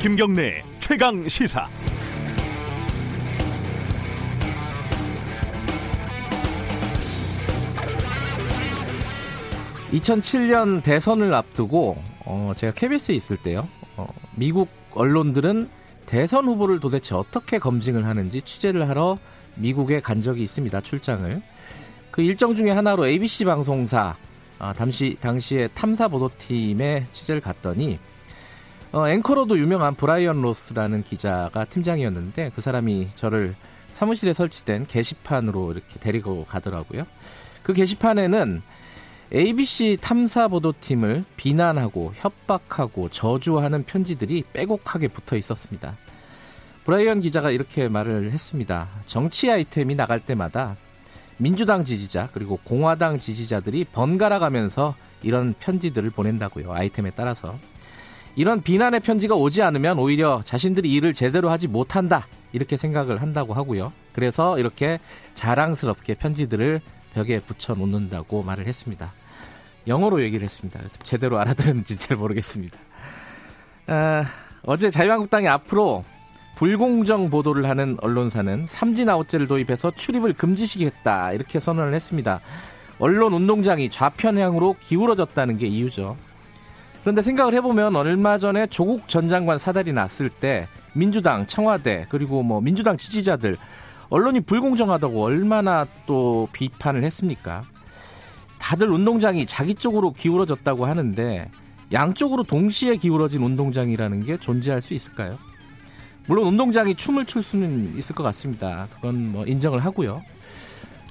김경래 최강 시사. (2007년) 대선을 앞두고 어, 제가 KBS에 있을 때요 어, 미국 언론들은 대선 후보를 도대체 어떻게 검증을 하는지 취재를 하러 미국에 간 적이 있습니다 출장을 그 일정 중에 하나로 ABC 방송사 아, 당시 당시에 탐사 보도팀에 취재를 갔더니 어, 앵커로도 유명한 브라이언 로스라는 기자가 팀장이었는데 그 사람이 저를 사무실에 설치된 게시판으로 이렇게 데리고 가더라고요. 그 게시판에는 ABC 탐사 보도팀을 비난하고 협박하고 저주하는 편지들이 빼곡하게 붙어 있었습니다. 브라이언 기자가 이렇게 말을 했습니다. 정치 아이템이 나갈 때마다 민주당 지지자 그리고 공화당 지지자들이 번갈아 가면서 이런 편지들을 보낸다고요. 아이템에 따라서. 이런 비난의 편지가 오지 않으면 오히려 자신들이 일을 제대로 하지 못한다. 이렇게 생각을 한다고 하고요. 그래서 이렇게 자랑스럽게 편지들을 벽에 붙여 놓는다고 말을 했습니다. 영어로 얘기를 했습니다. 그래서 제대로 알아들었는지 잘 모르겠습니다. 아, 어제 자유한국당이 앞으로 불공정 보도를 하는 언론사는 삼진 아웃제를 도입해서 출입을 금지시키겠다 이렇게 선언을 했습니다. 언론 운동장이 좌편향으로 기울어졌다는 게 이유죠. 그런데 생각을 해보면 얼마 전에 조국 전 장관 사달이 났을 때 민주당, 청와대 그리고 뭐 민주당 지지자들 언론이 불공정하다고 얼마나 또 비판을 했습니까? 다들 운동장이 자기 쪽으로 기울어졌다고 하는데 양쪽으로 동시에 기울어진 운동장이라는 게 존재할 수 있을까요? 물론 운동장이 춤을 출 수는 있을 것 같습니다. 그건 뭐 인정을 하고요.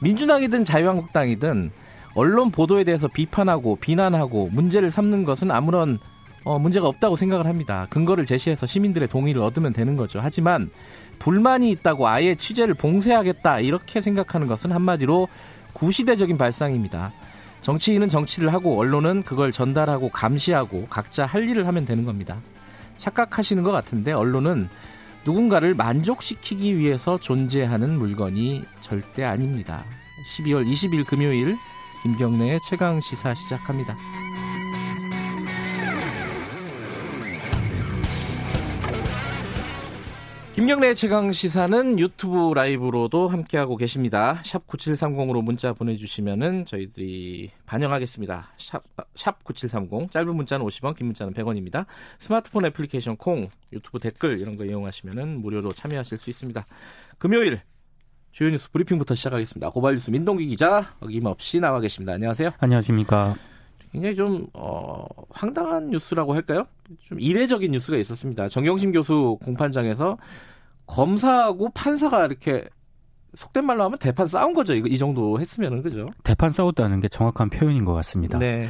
민주당이든 자유한국당이든 언론 보도에 대해서 비판하고 비난하고 문제를 삼는 것은 아무런 어, 문제가 없다고 생각을 합니다. 근거를 제시해서 시민들의 동의를 얻으면 되는 거죠. 하지만 불만이 있다고 아예 취재를 봉쇄하겠다 이렇게 생각하는 것은 한마디로 구시대적인 발상입니다. 정치인은 정치를 하고 언론은 그걸 전달하고 감시하고 각자 할 일을 하면 되는 겁니다. 착각하시는 것 같은데 언론은 누군가를 만족시키기 위해서 존재하는 물건이 절대 아닙니다. 12월 20일 금요일 김경래의 최강 시사 시작합니다. 김경래의 최강 시사는 유튜브 라이브로도 함께하고 계십니다. 샵 9730으로 문자 보내주시면은 저희들이 반영하겠습니다. 샵, 샵 9730, 짧은 문자는 50원, 긴 문자는 100원입니다. 스마트폰 애플리케이션 콩, 유튜브 댓글 이런 거 이용하시면은 무료로 참여하실 수 있습니다. 금요일 주요 뉴스 브리핑부터 시작하겠습니다. 고발뉴스 민동기 기자 어김없이 나와 계십니다. 안녕하세요. 안녕하십니까. 굉장히 좀 어, 황당한 뉴스라고 할까요? 좀 이례적인 뉴스가 있었습니다. 정경심 교수 공판장에서 검사하고 판사가 이렇게 속된 말로 하면 대판 싸운 거죠. 이 정도 했으면은 그죠? 대판 싸웠다는 게 정확한 표현인 것 같습니다. 네.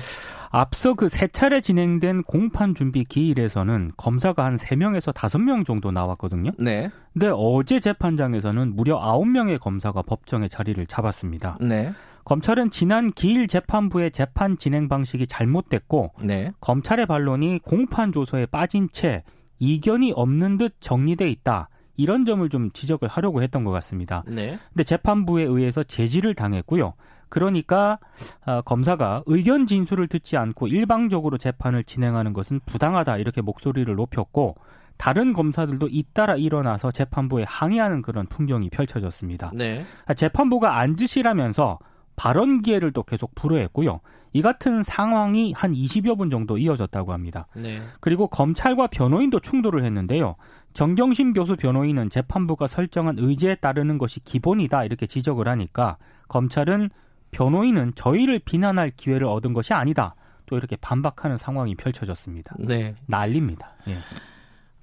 앞서 그 세 차례 진행된 공판 준비 기일에서는 검사가 한 3명에서 5명 정도 나왔거든요. 네. 근데 어제 재판장에서는 무려 9명의 검사가 법정에 자리를 잡았습니다. 네. 검찰은 지난 기일 재판부의 재판 진행 방식이 잘못됐고 네. 검찰의 반론이 공판 조서에 빠진 채 이견이 없는 듯 정리돼 있다. 이런 점을 좀 지적을 하려고 했던 것 같습니다. 네. 근데 재판부에 의해서 제지를 당했고요. 그러니까 어, 검사가 의견 진술을 듣지 않고 일방적으로 재판을 진행하는 것은 부당하다 이렇게 목소리를 높였고 다른 검사들도 잇따라 일어나서 재판부에 항의하는 그런 풍경이 펼쳐졌습니다. 네. 재판부가 앉으시라면서 발언 기회를 또 계속 불허했고요. 이 같은 상황이 한 20여 분 정도 이어졌다고 합니다. 네. 그리고 검찰과 변호인도 충돌을 했는데요. 정경심 교수 변호인은 재판부가 설정한 의제에 따르는 것이 기본이다 이렇게 지적을 하니까 검찰은 변호인은 저희를 비난할 기회를 얻은 것이 아니다. 또 이렇게 반박하는 상황이 펼쳐졌습니다. 네. 난립니다. 예.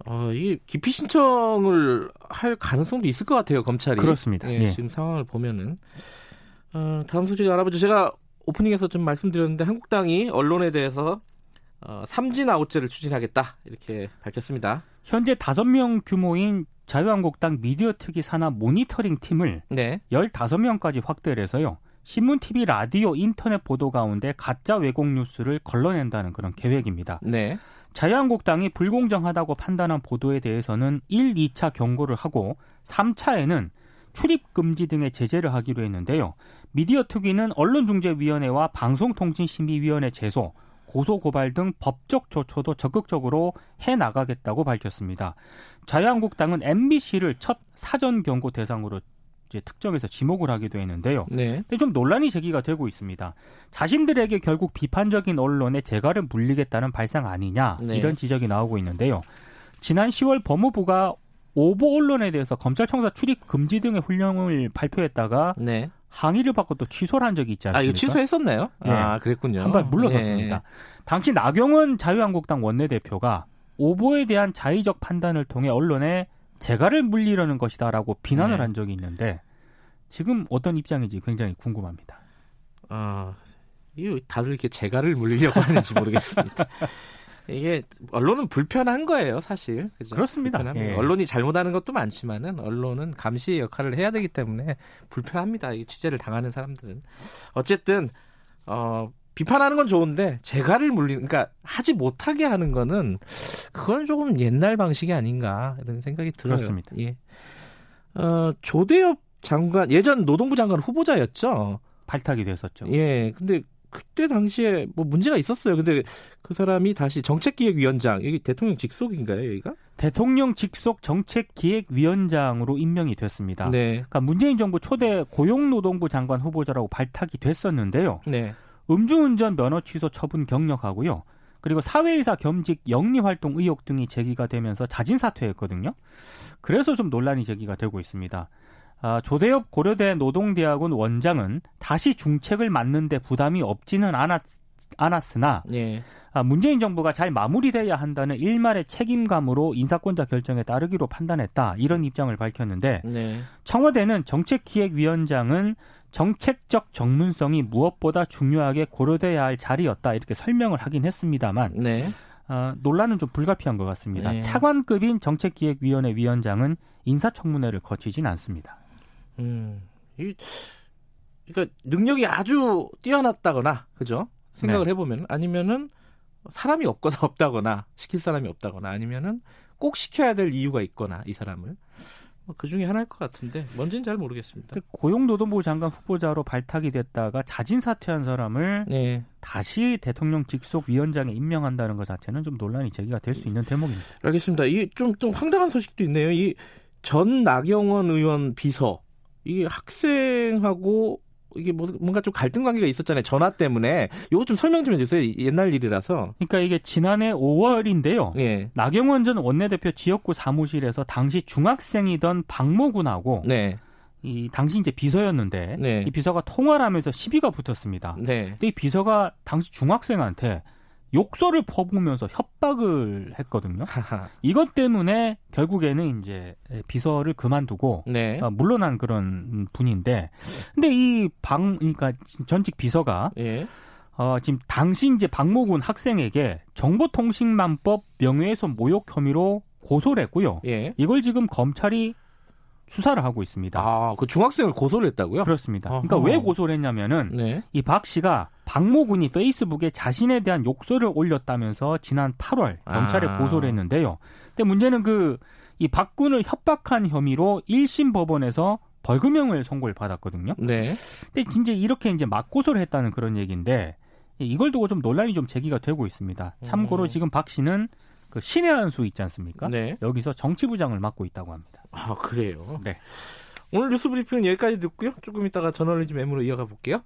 어, 이게 기피 신청을 할 가능성도 있을 것 같아요, 검찰이. 그렇습니다. 예, 예. 지금 상황을 보면은. 어, 다음 소식 알아보죠. 제가 오프닝에서 좀 말씀드렸는데 한국당이 언론에 대해서 어, 삼진 아웃제를 추진하겠다 이렇게 밝혔습니다. 현재 다섯 명 규모인 자유한국당 미디어 특위 산하 모니터링 팀을 네. 15명까지 확대를 해서요. 신문, TV, 라디오, 인터넷 보도 가운데 가짜 왜곡 뉴스를 걸러낸다는 그런 계획입니다. 네. 자유한국당이 불공정하다고 판단한 보도에 대해서는 1, 2차 경고를 하고 3차에는 출입 금지 등의 제재를 하기로 했는데요. 미디어 특위는 언론중재위원회와 방송통신심의위원회 제소, 고소 고발 등 법적 조처도 적극적으로 해 나가겠다고 밝혔습니다. 자유한국당은 MBC를 첫 사전 경고 대상으로 이제 특정해서 지목을 하기도 했는데요. 네. 근데 좀 논란이 제기가 되고 있습니다. 자신들에게 결국 비판적인 언론에 재갈을 물리겠다는 발상 아니냐 네. 이런 지적이 나오고 있는데요. 지난 10월 법무부가 오보 언론에 대해서 검찰청사 출입 금지 등의 훈령을 발표했다가 네. 항의를 받고 또 취소를 한 적이 있지 않습니까? 아, 이거 취소했었나요? 예. 아, 그랬군요. 한 발 물러섰습니다. 예. 당시 나경원 자유한국당 원내대표가 오보에 대한 자의적 판단을 통해 언론에 재갈을 물리려는 것이다라고 비난을 네. 한 적이 있는데 지금 어떤 입장인지 굉장히 궁금합니다. 아, 이거 다들 이렇게 재갈을 물리려고 하는지 모르겠습니다. 이게 언론은 불편한 거예요, 사실. 그죠? 그렇습니다. 예. 언론이 잘못하는 것도 많지만은 언론은 감시의 역할을 해야 되기 때문에 불편합니다. 이 취재를 당하는 사람들은. 어쨌든 어 비판하는 건 좋은데 재갈을 물리는 그러니까 하지 못하게 하는 거는 그건 조금 옛날 방식이 아닌가 이런 생각이 들어요. 그렇습니다. 예. 어 조대엽 장관 예전 노동부 장관 후보자였죠. 발탁이 됐었죠. 예, 근데 그때 당시에 뭐 문제가 있었어요. 근데 그 사람이 다시 정책기획위원장, 여기 대통령 직속인가요, 여기가? 대통령 직속 정책기획위원장으로 임명이 됐습니다. 네. 그러니까 문재인 정부 초대 고용노동부 장관 후보자라고 발탁이 됐었는데요. 네. 음주운전 면허 취소 처분 경력하고요. 그리고 사회이사 겸직 영리활동 의혹 등이 제기가 되면서 자진 사퇴했거든요. 그래서 좀 논란이 제기가 되고 있습니다. 아, 조대엽 고려대 노동대학원 원장은 다시 중책을 맡는데 부담이 없지는 않았, 않았으나 예. 아, 문재인 정부가 잘 마무리돼야 한다는 일말의 책임감으로 인사권자 결정에 따르기로 판단했다 이런 입장을 밝혔는데 네. 청와대는 정책기획위원장은 정책적 전문성이 무엇보다 중요하게 고려돼야 할 자리였다 이렇게 설명을 하긴 했습니다만 네. 아, 논란은 좀 불가피한 것 같습니다. 네. 차관급인 정책기획위원회 위원장은 인사청문회를 거치진 않습니다. 음. 이 그러니까 능력이 아주 뛰어났다거나, 그죠? 생각을 네. 해보면 아니면은 사람이 없거나 없다거나 시킬 사람이 없다거나 아니면은 꼭 시켜야 될 이유가 있거나 이 사람을 뭐 그 중에 하나일 것 같은데 뭔지는 잘 모르겠습니다. 근데 고용노동부 장관 후보자로 발탁이 됐다가 자진 사퇴한 사람을 네. 다시 대통령 직속 위원장에 임명한다는 것 자체는 좀 논란이 제기가 될 수 있는 대목입니다. 알겠습니다. 이게 좀또 황당한 소식도 있네요. 이 전 나경원 의원 비서 이게 학생하고 이게 뭐- 뭔가 좀 갈등 관계가 있었잖아요. 전화 때문에. 이거 좀 설명 좀 해주세요. 이- 옛날 일이라서. 그러니까 이게 지난해 5월인데요. 예. 나경원 전 원내대표 지역구 사무실에서 당시 중학생이던 박모군하고 네. 이 당시 이제 비서였는데 네. 이 비서가 통화를 하면서 시비가 붙었습니다. 네. 근데 이 비서가 당시 중학생한테 욕설을 퍼부으면서 협박을 했거든요. 이것 때문에 결국에는 이제 비서를 그만두고 네. 어, 물러난 그런 분인데, 근데 이 방, 그러니까 전직 비서가 예. 어, 지금 당시 이제 박모군 학생에게 정보통신망법 명예훼손 모욕 혐의로 고소를 했고요. 예. 이걸 지금 검찰이 수사를 하고 있습니다. 아, 그 중학생을 고소를 했다고요? 그렇습니다. 그러니까 아하. 왜 고소를 했냐면은 네. 이박 씨가 박모군이 페이스북에 자신에 대한 욕설을 올렸다면서 지난 8월 검찰에 아. 고소를 했는데요. 근데 문제는 그 이 박군을 협박한 혐의로 1심 법원에서 벌금형을 선고를 받았거든요. 네. 근데 진짜 이렇게 이제 맞고소를 했다는 그런 얘기인데 이걸 두고 좀 논란이 좀 제기가 되고 있습니다. 참고로 음. 지금 박 씨는 그 신의 한 수 있지 않습니까? 네. 여기서 정치부장을 맡고 있다고 합니다. 아, 그래요. 네. 오늘 뉴스 브리핑은 여기까지 듣고요. 조금 이따가 저널리즘 M으로 이어가 볼게요.